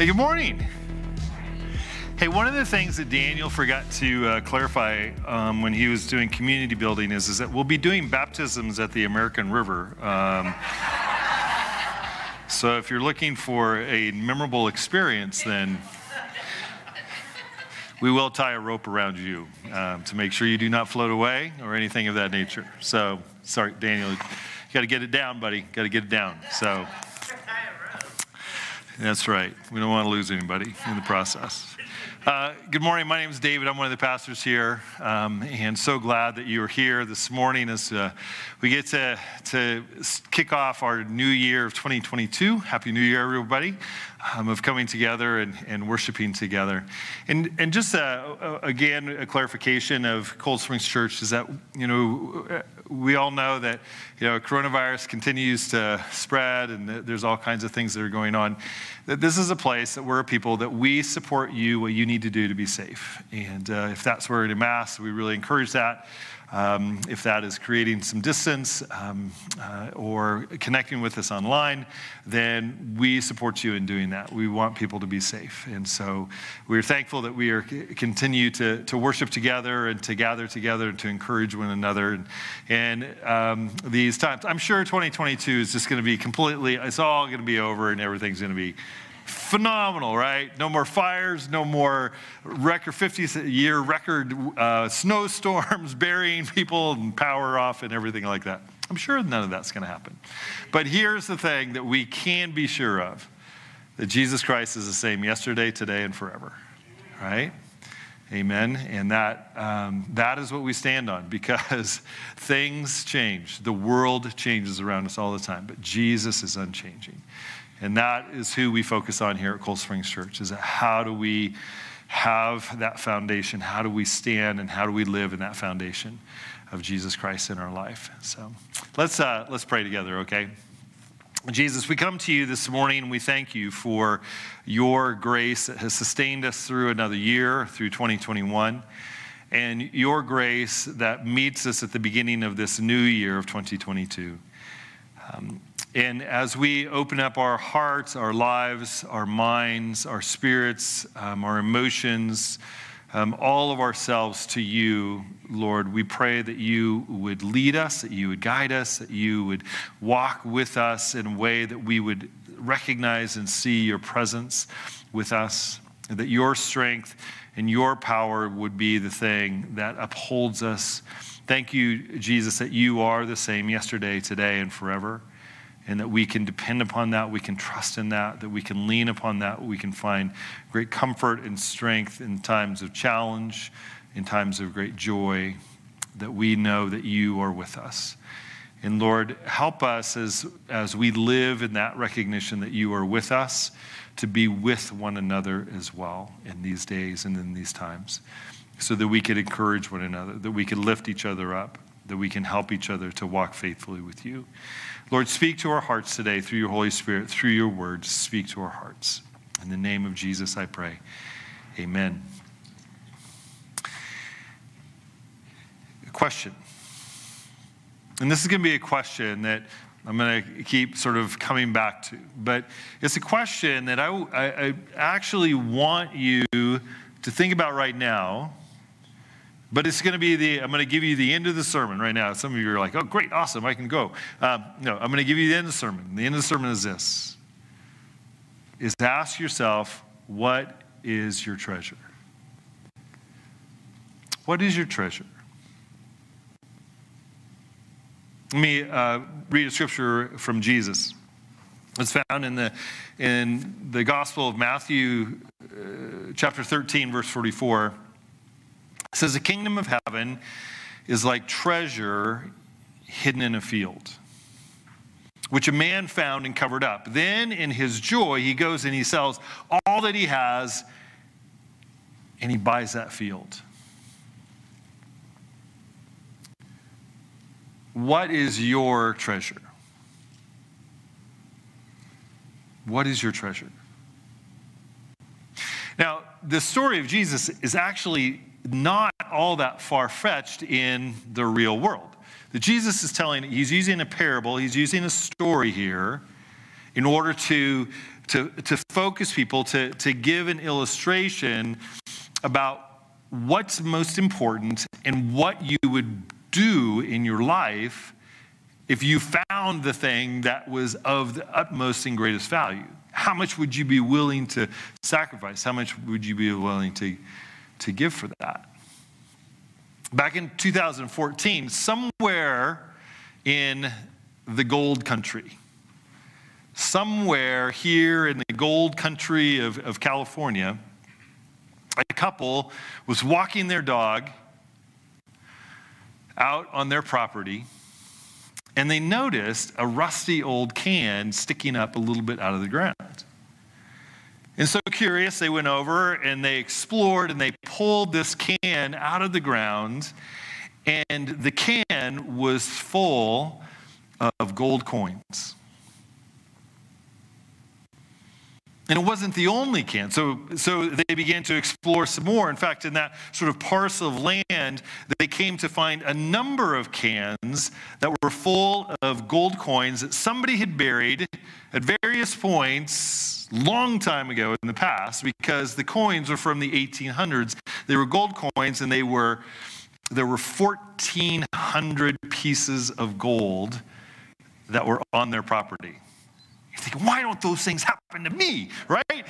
Hey, good morning. Hey, one of the things that Daniel forgot to uh, clarify um, when he was doing community building is, is that we'll be doing baptisms at the American River. Um, so if you're looking for a memorable experience, then we will tie a rope around you um, to make sure you do not float away or anything of that nature. So, sorry, Daniel, you got to get it down, buddy. Got to get it down. So. That's right. We don't want to lose anybody in the process. Uh, good morning. My name is David. I'm one of the pastors here, um, and so glad that you are here this morning as uh, we get to, to kick off our new year of 2022. Happy New Year, everybody, um, of coming together and, and worshiping together. And, and just uh, again, a clarification of Cold Springs Church is that, you know, we all know that you know coronavirus continues to spread and there's all kinds of things that are going on. That this is a place that we're a people that we support you what you need to do to be safe. And uh, if that's wearing a mask we really encourage that um, if that is creating some distance um, uh, or connecting with us online, then we support you in doing that. We want people to be safe. And so we're thankful that we are continue to, to worship together and to gather together and to encourage one another. And, um, these times, I'm sure 2022 is just going to be completely, it's all going to be over and everything's going to be phenomenal, right? No more fires, no more record 50 year record uh, snowstorms burying people and power off and everything like that. I'm sure none of that's going to happen. But here's the thing that we can be sure of that Jesus Christ is the same yesterday, today, and forever, right? Amen. And that, um, that is what we stand on because things change. The world changes around us all the time, but Jesus is unchanging. And that is who we focus on here at Cold Springs Church is how do we have that foundation? How do we stand and how do we live in that foundation of Jesus Christ in our life? So let's, uh, let's pray together, okay? Jesus, we come to you this morning and we thank you for your grace that has sustained us through another year, through 2021, and your grace that meets us at the beginning of this new year of 2022. Um, and as we open up our hearts, our lives, our minds, our spirits, um, our emotions, um, all of ourselves to you, Lord, we pray that you would lead us, that you would guide us, that you would walk with us in a way that we would recognize and see your presence with us, that your strength and your power would be the thing that upholds us. Thank you, Jesus, that you are the same yesterday, today, and forever and that we can depend upon that, we can trust in that, that we can lean upon that, we can find great comfort and strength in times of challenge, in times of great joy, that we know that you are with us. And Lord, help us as, as we live in that recognition that you are with us to be with one another as well in these days and in these times, so that we could encourage one another, that we could lift each other up, that we can help each other to walk faithfully with you. Lord, speak to our hearts today through your Holy Spirit, through your words. Speak to our hearts. In the name of Jesus, I pray. Amen. question. And this is going to be a question that I'm going to keep sort of coming back to. But it's a question that I, I, I actually want you to think about right now but it's going to be the, I'm going to give you the end of the sermon right now. Some of you are like, oh, great, awesome, I can go. Um, no, I'm going to give you the end of the sermon. The end of the sermon is this is ask yourself, what is your treasure? What is your treasure? Let me uh, read a scripture from Jesus. It's found in the, in the Gospel of Matthew, uh, chapter 13, verse 44. It says, The kingdom of heaven is like treasure hidden in a field, which a man found and covered up. Then, in his joy, he goes and he sells all that he has and he buys that field. What is your treasure? What is your treasure? Now, the story of Jesus is actually not all that far fetched in the real world. That Jesus is telling, he's using a parable, he's using a story here in order to, to, to focus people, to, to give an illustration about what's most important and what you would do in your life if you found the thing that was of the utmost and greatest value. How much would you be willing to sacrifice? How much would you be willing to, to give for that? Back in 2014, somewhere in the gold country, somewhere here in the gold country of, of California, a couple was walking their dog out on their property and they noticed a rusty old can sticking up a little bit out of the ground. And so curious, they went over and they explored and they pulled this can out of the ground, and the can was full of gold coins. And it wasn't the only can. So, so they began to explore some more. In fact, in that sort of parcel of land, they came to find a number of cans that were full of gold coins that somebody had buried at various points long time ago in the past because the coins were from the 1800s. They were gold coins and they were there were 1400 pieces of gold that were on their property. Thinking, why don't those things happen to me, right?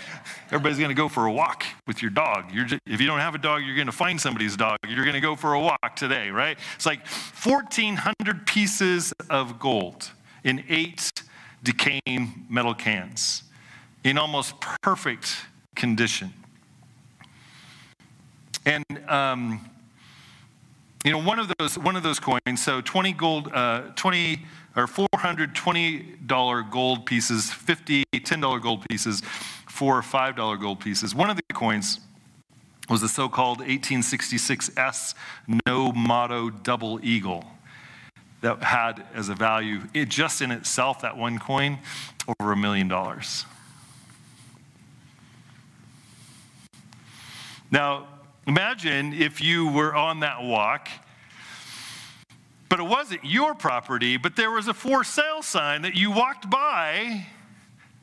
Everybody's going to go for a walk with your dog. Just, if you don't have a dog, you're going to find somebody's dog. You're going to go for a walk today, right? It's like 1,400 pieces of gold in eight decaying metal cans in almost perfect condition. And, um, you know, one of those, one of those coins, so 20 gold, uh, 20 or $420 gold pieces, 50, $10 gold pieces, four $5 gold pieces. One of the coins was the so-called 1866 S no motto double eagle that had as a value, it just in itself, that one coin, over a million dollars. Now, imagine if you were on that walk but it wasn't your property, but there was a for sale sign that you walked by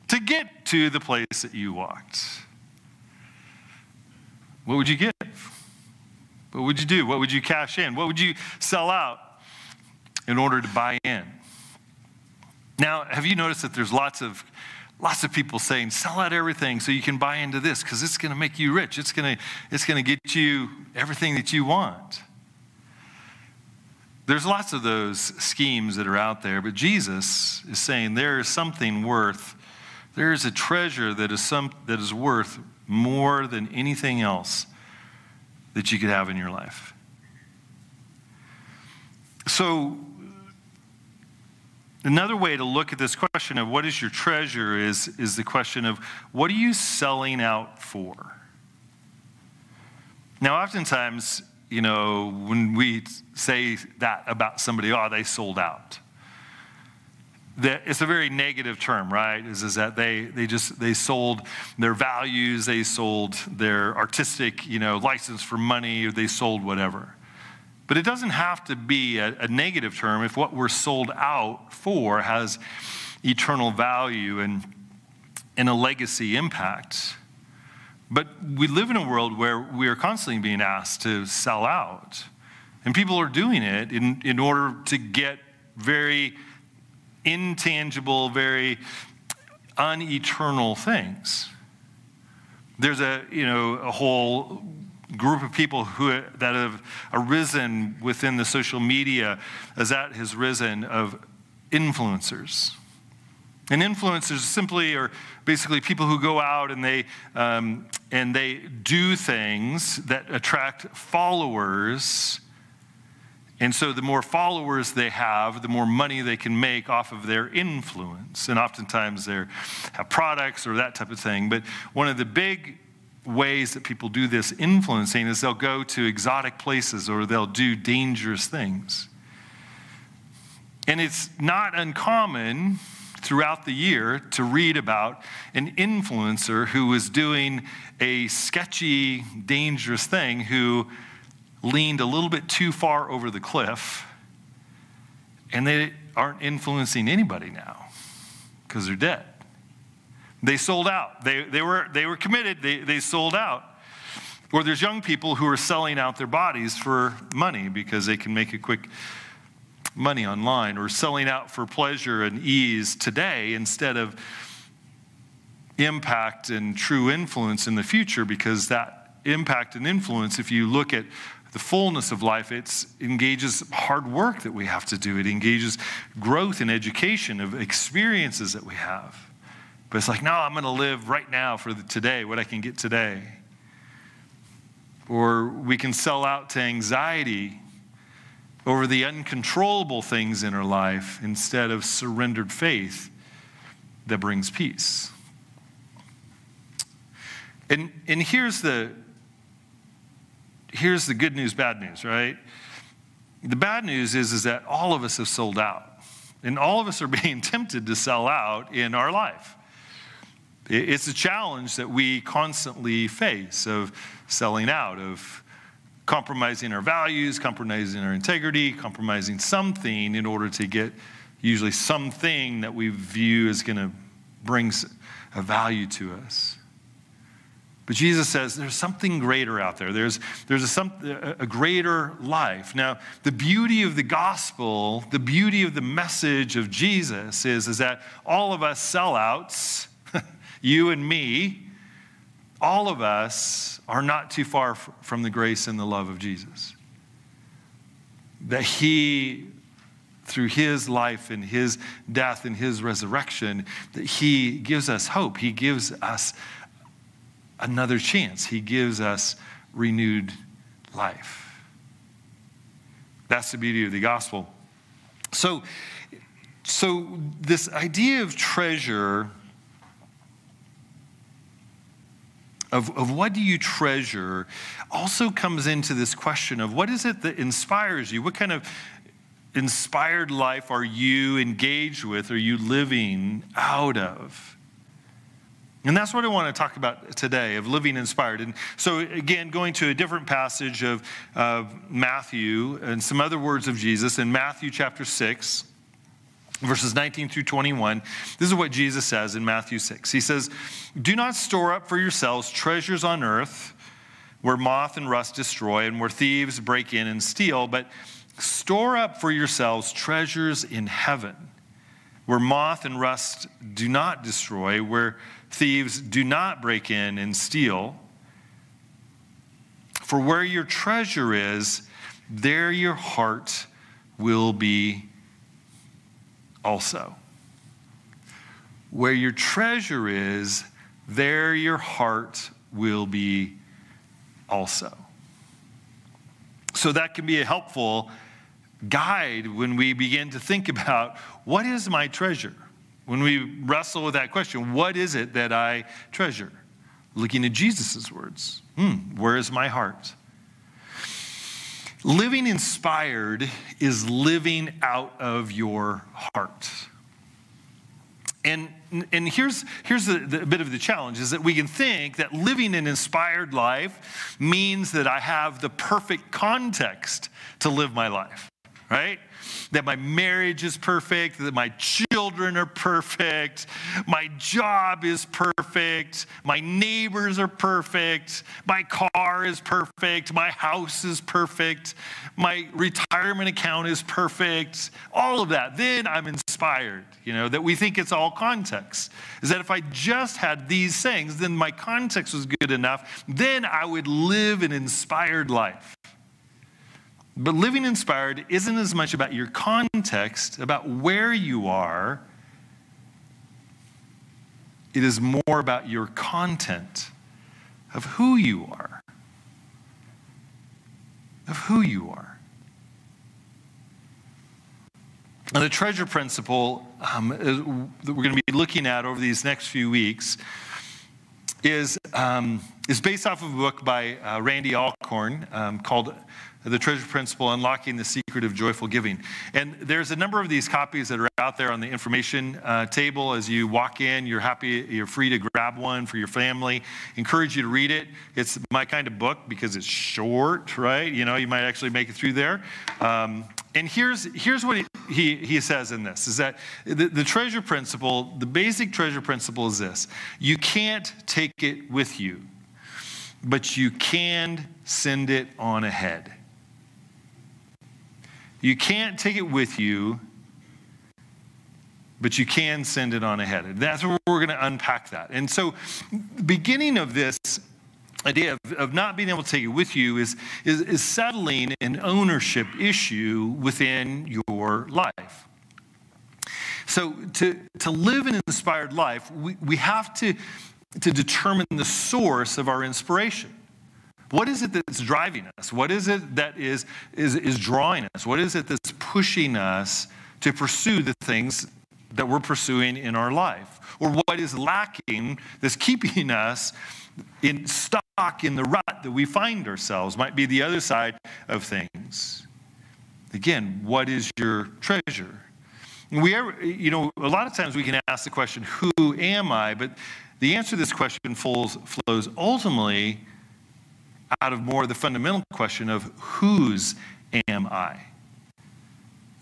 to get to the place that you walked. What would you give? What would you do? What would you cash in? What would you sell out in order to buy in? Now, have you noticed that there's lots of lots of people saying sell out everything so you can buy into this because it's going to make you rich. It's going to it's going to get you everything that you want. There's lots of those schemes that are out there, but Jesus is saying there is something worth, there is a treasure that is, some, that is worth more than anything else that you could have in your life. So, another way to look at this question of what is your treasure is, is the question of what are you selling out for? Now, oftentimes, you know, when we say that about somebody, oh, they sold out. That it's a very negative term, right? Is, is that they, they just, they sold their values, they sold their artistic, you know, license for money, or they sold whatever. But it doesn't have to be a, a negative term if what we're sold out for has eternal value and, and a legacy impact. But we live in a world where we are constantly being asked to sell out. And people are doing it in, in order to get very intangible, very uneternal things. There's a, you know, a whole group of people who that have arisen within the social media as that has risen of influencers and influencers simply are basically people who go out and they, um, and they do things that attract followers. And so the more followers they have, the more money they can make off of their influence. And oftentimes they have products or that type of thing. But one of the big ways that people do this influencing is they'll go to exotic places or they'll do dangerous things. And it's not uncommon throughout the year to read about an influencer who was doing a sketchy, dangerous thing, who leaned a little bit too far over the cliff, and they aren't influencing anybody now because they're dead. They sold out. They, they, were, they were committed, they, they sold out. Or there's young people who are selling out their bodies for money because they can make a quick money online, or selling out for pleasure and ease today instead of impact and true influence in the future because that impact and influence, if you look at the fullness of life, it engages hard work that we have to do. It engages growth and education of experiences that we have. But it's like, no, I'm going to live right now for the today, what I can get today. Or we can sell out to anxiety over the uncontrollable things in our life instead of surrendered faith that brings peace. And, and here's, the, here's the good news, bad news, right? The bad news is, is that all of us have sold out. And all of us are being tempted to sell out in our life. It's a challenge that we constantly face of selling out, of compromising our values, compromising our integrity, compromising something in order to get usually something that we view as going to bring a value to us. But Jesus says there's something greater out there. There's, there's a, some, a greater life. Now, the beauty of the gospel, the beauty of the message of Jesus is, is that all of us sellouts, you and me, all of us are not too far from the grace and the love of Jesus. That He, through His life and His death and His resurrection, that He gives us hope. He gives us another chance. He gives us renewed life. That's the beauty of the gospel. So, so this idea of treasure of, of what do you treasure also comes into this question of what is it that inspires you? What kind of inspired life are you engaged with? Are you living out of? And that's what I want to talk about today of living inspired. And so, again, going to a different passage of, of Matthew and some other words of Jesus in Matthew chapter 6 verses 19 through 21. This is what Jesus says in Matthew 6. He says, Do not store up for yourselves treasures on earth where moth and rust destroy and where thieves break in and steal, but store up for yourselves treasures in heaven where moth and rust do not destroy, where thieves do not break in and steal. For where your treasure is, there your heart will be also. Where your treasure is, there your heart will be also. So that can be a helpful guide when we begin to think about what is my treasure? When we wrestle with that question, what is it that I treasure? Looking at Jesus' words, hmm, where is my heart? Living inspired is living out of your heart. And, and here's, here's the, the bit of the challenge is that we can think that living an inspired life means that I have the perfect context to live my life, right? that my marriage is perfect, that my children are perfect, my job is perfect, my neighbors are perfect, my car is perfect, my house is perfect, my retirement account is perfect, all of that. Then I'm inspired, you know, that we think it's all context. Is that if I just had these things, then my context was good enough, then I would live an inspired life. But living inspired isn't as much about your context, about where you are. It is more about your content of who you are. Of who you are. Now, the treasure principle um, that we're going to be looking at over these next few weeks is, um, is based off of a book by uh, Randy Alcorn um, called the treasure principle unlocking the secret of joyful giving. And there's a number of these copies that are out there on the information uh, table. As you walk in you're happy you're free to grab one for your family. Encourage you to read it. It's my kind of book because it's short right? You know you might actually make it through there. Um, and here's here's what he, he says in this is that the, the treasure principle, the basic treasure principle is this. You can't take it with you, but you can send it on ahead. You can't take it with you, but you can send it on ahead. That's where we're going to unpack that. And so, the beginning of this idea of, of not being able to take it with you is, is, is settling an ownership issue within your life. So, to, to live an inspired life, we, we have to, to determine the source of our inspiration. What is it that's driving us? What is it that is, is, is drawing us? What is it that's pushing us to pursue the things that we're pursuing in our life? Or what is lacking that's keeping us in stock in the rut that we find ourselves? Might be the other side of things. Again, what is your treasure? We ever, you know, a lot of times we can ask the question, who am I? But the answer to this question flows ultimately out of more the fundamental question of whose am I?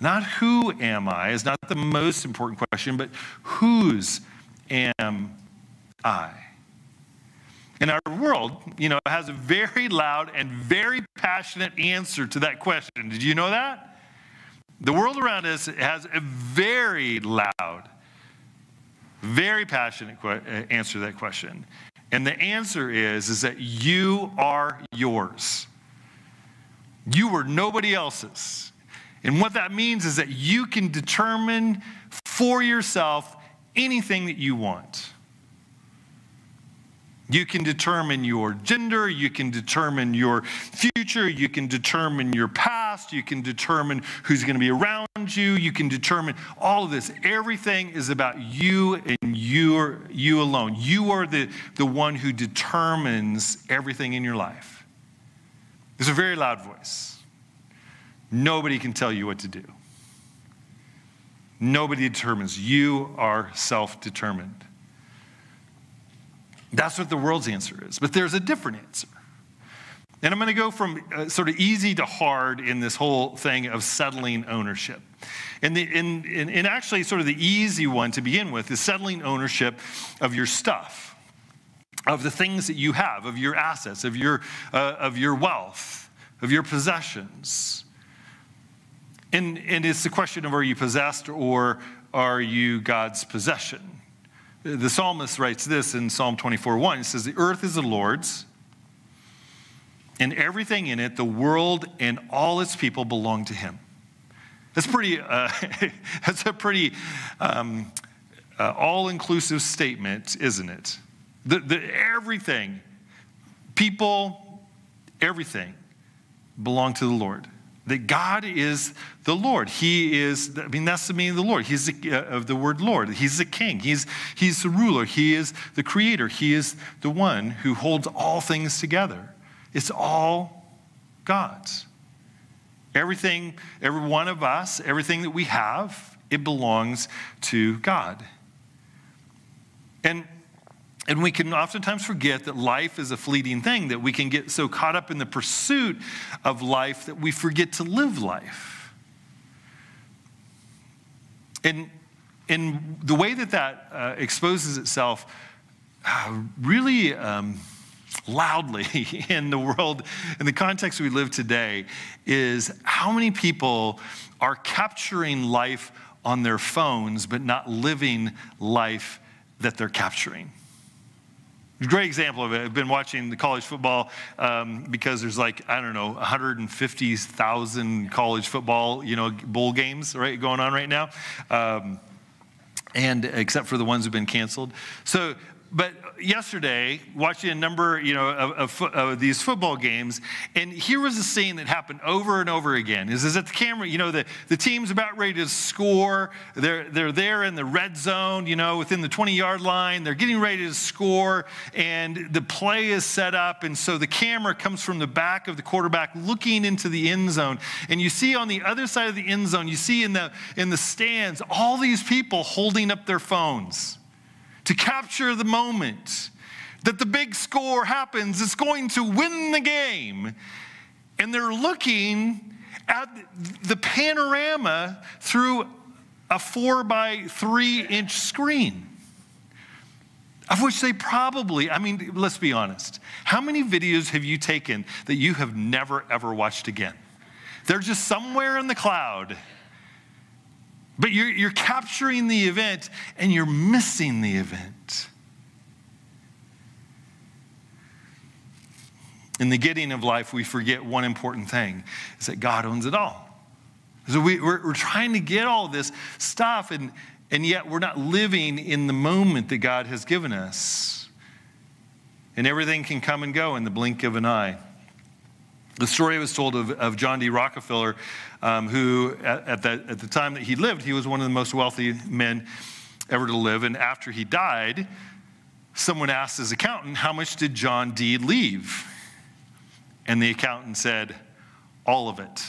Not who am I is not the most important question, but whose am I? And our world, you know, has a very loud and very passionate answer to that question. Did you know that? The world around us has a very loud, very passionate uh, answer to that question. And the answer is, is that you are yours. You are nobody else's. And what that means is that you can determine for yourself anything that you want. You can determine your gender, you can determine your future, you can determine your past, you can determine who's going to be around you, you can determine all of this. Everything is about you and you, you alone. You are the, the one who determines everything in your life. There's a very loud voice. Nobody can tell you what to do. Nobody determines. You are self determined. That's what the world's answer is. But there's a different answer. And I'm going to go from uh, sort of easy to hard in this whole thing of settling ownership. And, the, and, and, and actually, sort of the easy one to begin with is settling ownership of your stuff, of the things that you have, of your assets, of your, uh, of your wealth, of your possessions. And, and it's the question of are you possessed or are you God's possession? The psalmist writes this in Psalm 24 1. He says, The earth is the Lord's, and everything in it, the world and all its people belong to him. That's pretty, uh, that's a pretty um, uh, all inclusive statement, isn't it? The, the, everything, people, everything belong to the Lord that God is the Lord. He is, I mean, that's the meaning of the Lord. He's the, uh, of the word Lord. He's the king. He's, he's the ruler. He is the creator. He is the one who holds all things together. It's all God's. Everything, every one of us, everything that we have, it belongs to God. And and we can oftentimes forget that life is a fleeting thing, that we can get so caught up in the pursuit of life that we forget to live life. And, and the way that that uh, exposes itself uh, really um, loudly in the world, in the context we live today, is how many people are capturing life on their phones but not living life that they're capturing. Great example of it. I've been watching the college football um, because there's like I don't know 150,000 college football you know bowl games right going on right now, um, and except for the ones who've been canceled. So but yesterday, watching a number, you know, of, of, of, these football games, and here was a scene that happened over and over again. Is, is that the camera, you know, the, the team's about ready to score. They're, they're there in the red zone, you know, within the 20-yard line. They're getting ready to score, and the play is set up, and so the camera comes from the back of the quarterback looking into the end zone. And you see on the other side of the end zone, you see in the, in the stands, all these people holding up their phones to capture the moment that the big score happens, it's going to win the game. And they're looking at the panorama through a four by three inch screen, of which they probably, I mean, let's be honest. How many videos have you taken that you have never ever watched again? They're just somewhere in the cloud. But you're, you're capturing the event and you're missing the event. In the getting of life, we forget one important thing is that God owns it all. So we, we're, we're trying to get all this stuff, and, and yet we're not living in the moment that God has given us. And everything can come and go in the blink of an eye. The story was told of, of John D. Rockefeller, um, who at, at, the, at the time that he lived, he was one of the most wealthy men ever to live. And after he died, someone asked his accountant, How much did John D. leave? And the accountant said, All of it.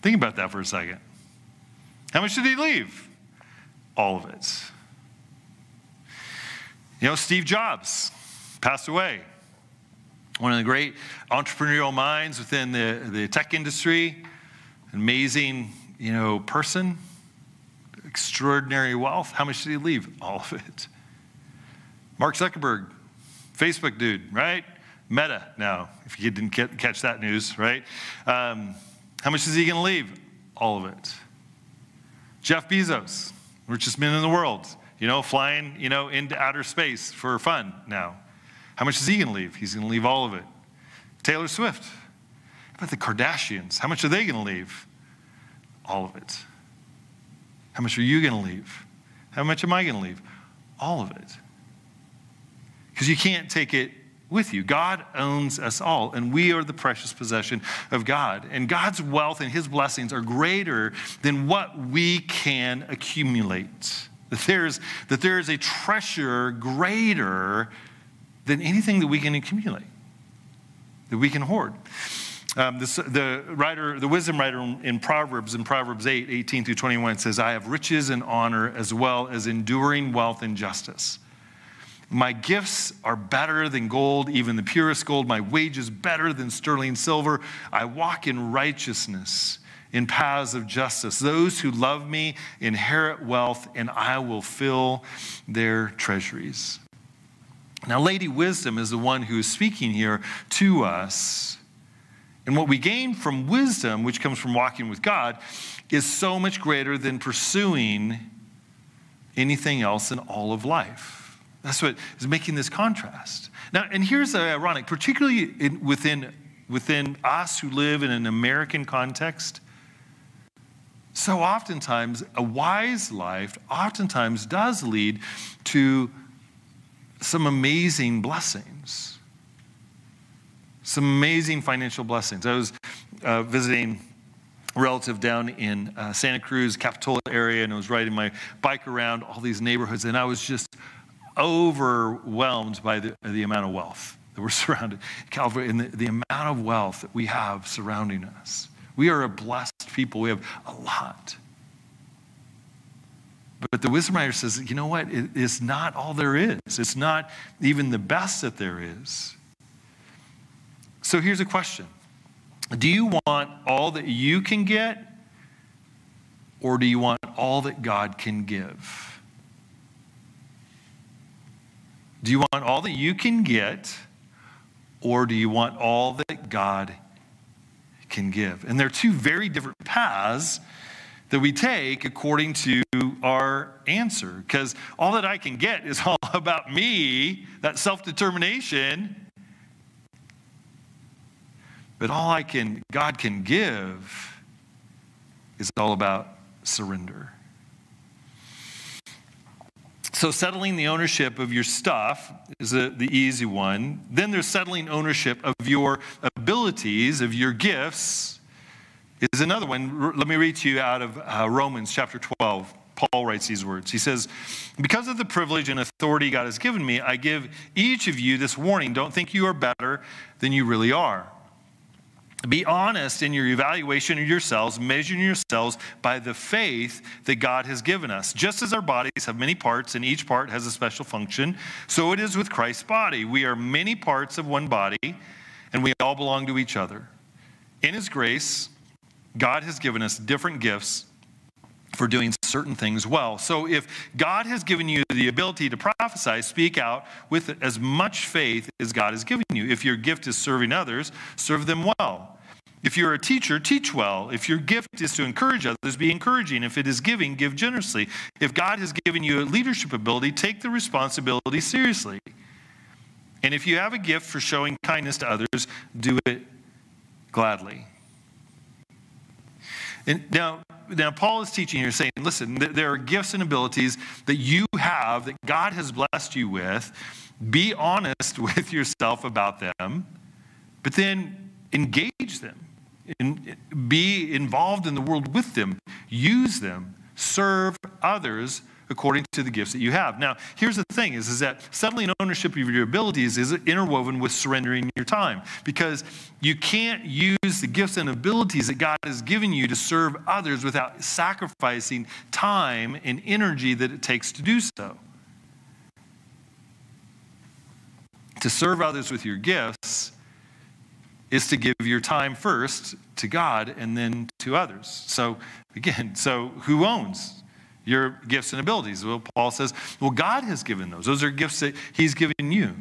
Think about that for a second. How much did he leave? All of it. You know, Steve Jobs passed away. One of the great entrepreneurial minds within the, the tech industry, amazing, you know, person, extraordinary wealth. How much did he leave? All of it. Mark Zuckerberg, Facebook dude, right? Meta now, if you didn't catch that news, right? Um, how much is he going to leave? All of it. Jeff Bezos, richest man in the world, you know, flying, you know, into outer space for fun now. How much is he going to leave? He's going to leave all of it. Taylor Swift. How about the Kardashians? How much are they going to leave? All of it. How much are you going to leave? How much am I going to leave? All of it. Because you can't take it with you. God owns us all, and we are the precious possession of God. And God's wealth and his blessings are greater than what we can accumulate. That there's, that there is a treasure greater than anything that we can accumulate, that we can hoard. Um, this, the writer, the wisdom writer in Proverbs, in Proverbs 8, 18 through 21, says, I have riches and honor as well as enduring wealth and justice. My gifts are better than gold, even the purest gold. My wages better than sterling silver. I walk in righteousness, in paths of justice. Those who love me inherit wealth, and I will fill their treasuries. Now, Lady Wisdom is the one who is speaking here to us. And what we gain from wisdom, which comes from walking with God, is so much greater than pursuing anything else in all of life. That's what is making this contrast. Now, and here's the ironic, particularly in, within, within us who live in an American context. So oftentimes, a wise life oftentimes does lead to some amazing blessings, some amazing financial blessings. I was uh, visiting a relative down in uh, Santa Cruz, Capitola area, and I was riding my bike around all these neighborhoods, and I was just overwhelmed by the, the amount of wealth that we're surrounded. Calvary, and the, the amount of wealth that we have surrounding us. We are a blessed people. We have a lot. But the wisdom writer says, you know what? it's not all there is. It's not even the best that there is. So here's a question Do you want all that you can get, or do you want all that God can give? Do you want all that you can get, or do you want all that God can give? And there are two very different paths that we take according to our answer. Because all that I can get is all about me, that self determination. But all I can, God can give is all about surrender. So, settling the ownership of your stuff is a, the easy one. Then there's settling ownership of your abilities, of your gifts, is another one. Let me read to you out of uh, Romans chapter 12. Paul writes these words. He says, Because of the privilege and authority God has given me, I give each of you this warning. Don't think you are better than you really are. Be honest in your evaluation of yourselves, measuring yourselves by the faith that God has given us. Just as our bodies have many parts and each part has a special function, so it is with Christ's body. We are many parts of one body, and we all belong to each other. In His grace, God has given us different gifts for doing certain things well. So if God has given you the ability to prophesy, speak out with as much faith as God has given you. If your gift is serving others, serve them well. If you're a teacher, teach well. If your gift is to encourage others, be encouraging. If it is giving, give generously. If God has given you a leadership ability, take the responsibility seriously. And if you have a gift for showing kindness to others, do it gladly. And now, now Paul is teaching here, saying, listen, there are gifts and abilities that you have that God has blessed you with. Be honest with yourself about them, but then engage them. In, be involved in the world with them. Use them. Serve others according to the gifts that you have. Now, here's the thing is, is that settling ownership of your abilities is interwoven with surrendering your time because you can't use the gifts and abilities that God has given you to serve others without sacrificing time and energy that it takes to do so. To serve others with your gifts is to give your time first to God and then to others. So, again, so who owns your gifts and abilities. Well, Paul says, well, God has given those. Those are gifts that He's given you.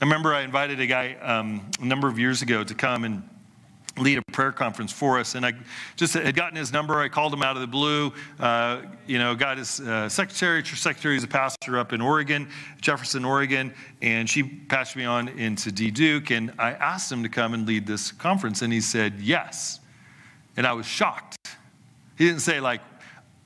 I remember I invited a guy um, a number of years ago to come and lead a prayer conference for us. And I just had gotten his number. I called him out of the blue. Uh, you know, got his uh, secretary. Church secretary is a pastor up in Oregon, Jefferson, Oregon. And she passed me on into D Duke. And I asked him to come and lead this conference. And he said, yes. And I was shocked. He didn't say, like,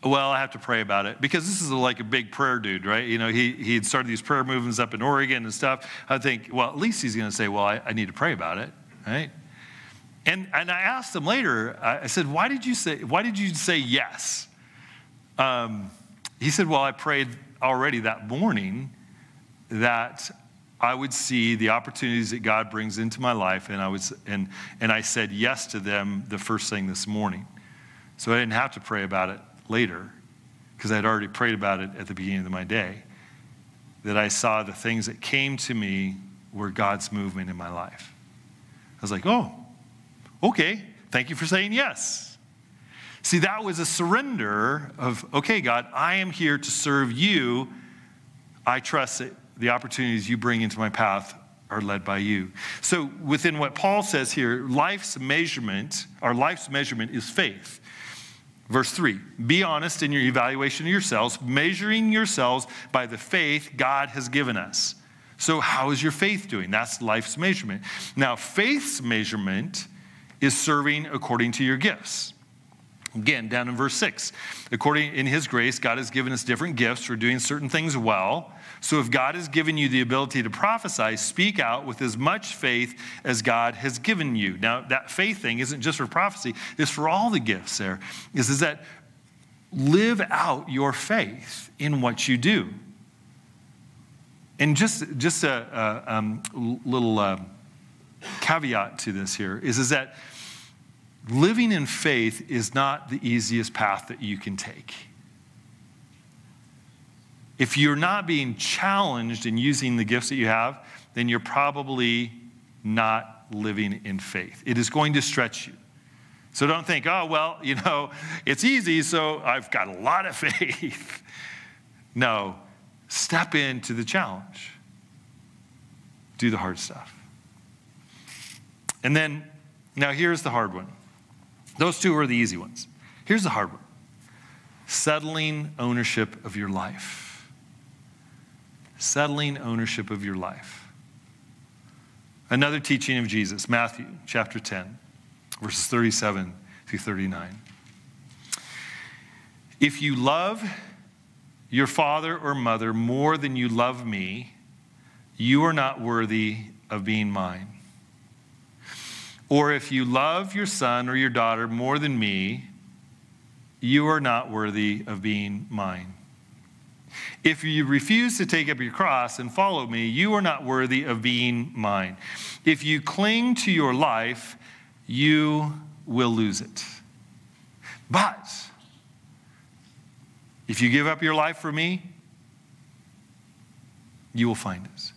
well, I have to pray about it because this is like a big prayer dude, right? You know, he, he had started these prayer movements up in Oregon and stuff. I think, well, at least he's going to say, well, I, I, need to pray about it, right? And, and I asked him later, I said, why did you say, why did you say yes? Um, he said, well, I prayed already that morning that I would see the opportunities that God brings into my life, and I, was, and, and I said yes to them the first thing this morning. So I didn't have to pray about it later, because I'd already prayed about it at the beginning of my day, that I saw the things that came to me were God's movement in my life. I was like, oh, okay, thank you for saying yes. See, that was a surrender of, okay, God, I am here to serve you. I trust that the opportunities you bring into my path are led by you. So, within what Paul says here, life's measurement, our life's measurement is faith. Verse 3 Be honest in your evaluation of yourselves, measuring yourselves by the faith God has given us. So, how is your faith doing? That's life's measurement. Now, faith's measurement is serving according to your gifts. Again, down in verse 6. According in his grace, God has given us different gifts for doing certain things well. So if God has given you the ability to prophesy, speak out with as much faith as God has given you. Now, that faith thing isn't just for prophecy, it's for all the gifts there. Is, is that live out your faith in what you do. And just, just a, a um, little uh, caveat to this here is, is that living in faith is not the easiest path that you can take. If you're not being challenged in using the gifts that you have, then you're probably not living in faith. It is going to stretch you. So don't think, oh, well, you know, it's easy, so I've got a lot of faith. no, step into the challenge, do the hard stuff. And then, now here's the hard one. Those two are the easy ones. Here's the hard one settling ownership of your life settling ownership of your life. Another teaching of Jesus, Matthew chapter 10, verses 37 through 39. If you love your father or mother more than you love me, you are not worthy of being mine. Or if you love your son or your daughter more than me, you are not worthy of being mine. If you refuse to take up your cross and follow me, you are not worthy of being mine. If you cling to your life, you will lose it. But if you give up your life for me, you will find it.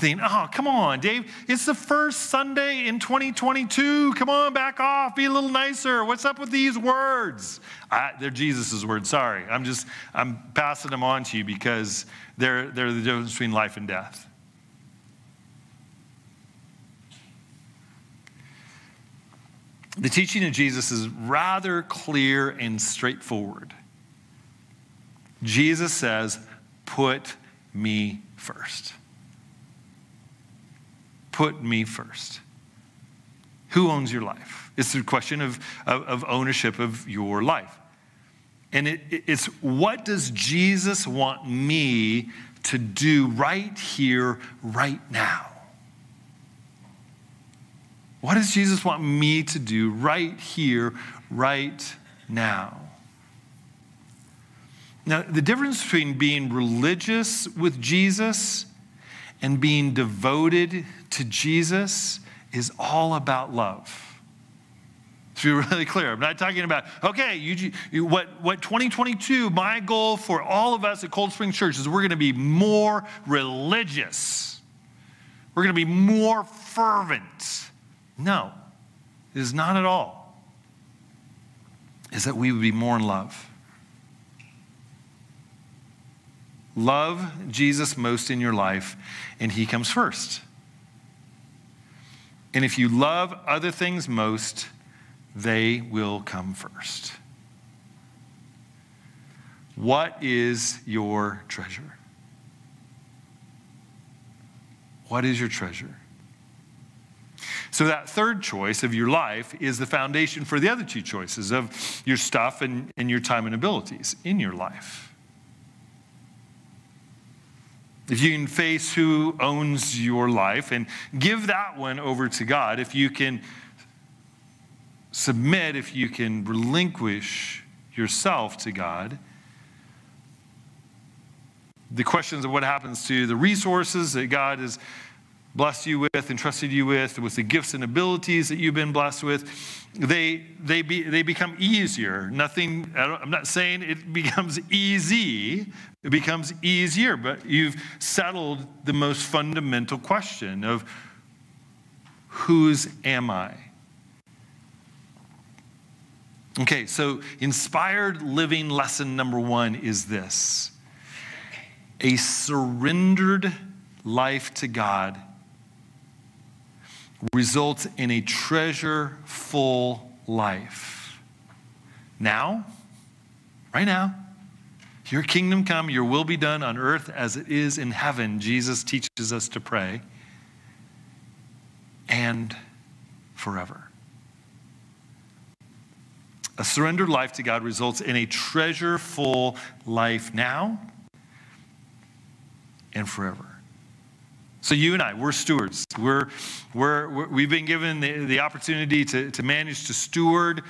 Thinking, oh, ah, come on, Dave, it's the first Sunday in 2022. Come on, back off, be a little nicer. What's up with these words? I, they're Jesus' words, sorry. I'm just, I'm passing them on to you because they're, they're the difference between life and death. The teaching of Jesus is rather clear and straightforward. Jesus says, Put me first. Put me first. Who owns your life? It's a question of, of, of ownership of your life. And it, it's what does Jesus want me to do right here, right now? What does Jesus want me to do right here, right now? Now, the difference between being religious with Jesus and being devoted to Jesus is all about love. To be really clear, I'm not talking about, okay, you, you, what, what 2022, my goal for all of us at Cold Spring Church is we're going to be more religious. We're going to be more fervent. No, it is not at all. Is that we would be more in love. Love Jesus most in your life, and he comes first. And if you love other things most, they will come first. What is your treasure? What is your treasure? So, that third choice of your life is the foundation for the other two choices of your stuff and, and your time and abilities in your life. If you can face who owns your life and give that one over to God, if you can submit, if you can relinquish yourself to God, the questions of what happens to the resources that God has blessed you with, entrusted you with, with the gifts and abilities that you've been blessed with, they, they, be, they become easier. Nothing, I'm not saying it becomes easy, it becomes easier, but you've settled the most fundamental question of whose am I? Okay, so inspired living lesson number one is this a surrendered life to God results in a treasure full life. Now, right now, your kingdom come, your will be done on earth as it is in heaven. Jesus teaches us to pray. And forever. A surrendered life to God results in a treasure full life now and forever. So you and I, we're stewards. We're, we're, we have been given the, the opportunity to, to manage to steward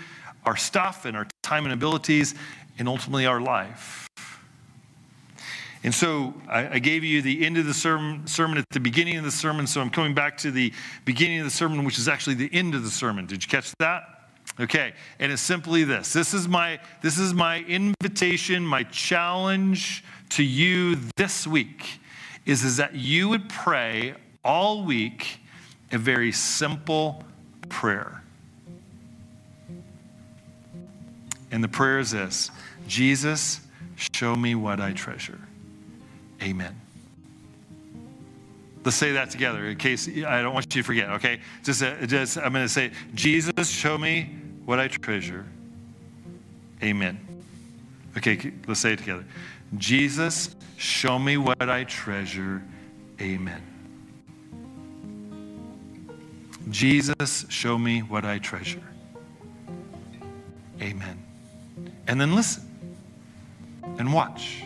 our stuff and our time and abilities and ultimately our life. And so I, I gave you the end of the sermon, sermon at the beginning of the sermon, so I'm coming back to the beginning of the sermon, which is actually the end of the sermon. Did you catch that? Okay, and it's simply this. This is my this is my invitation, my challenge to you this week is, is that you would pray all week a very simple prayer. And the prayer is this Jesus, show me what I treasure. Amen. Let's say that together in case I don't want you to forget, okay? Just, uh, just I'm going to say, Jesus, show me what I treasure. Amen. Okay, let's say it together. Jesus, show me what I treasure. Amen. Jesus, show me what I treasure. Amen. And then listen and watch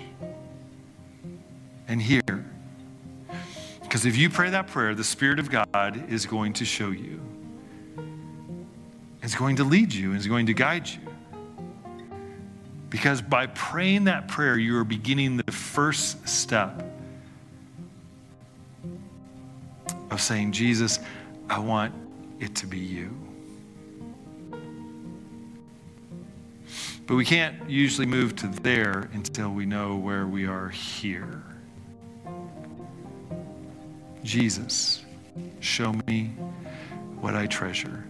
and hear. Because if you pray that prayer, the Spirit of God is going to show you, is going to lead you, is going to guide you. Because by praying that prayer, you are beginning the first step of saying, Jesus, I want it to be you. But we can't usually move to there until we know where we are here. Jesus, show me what I treasure.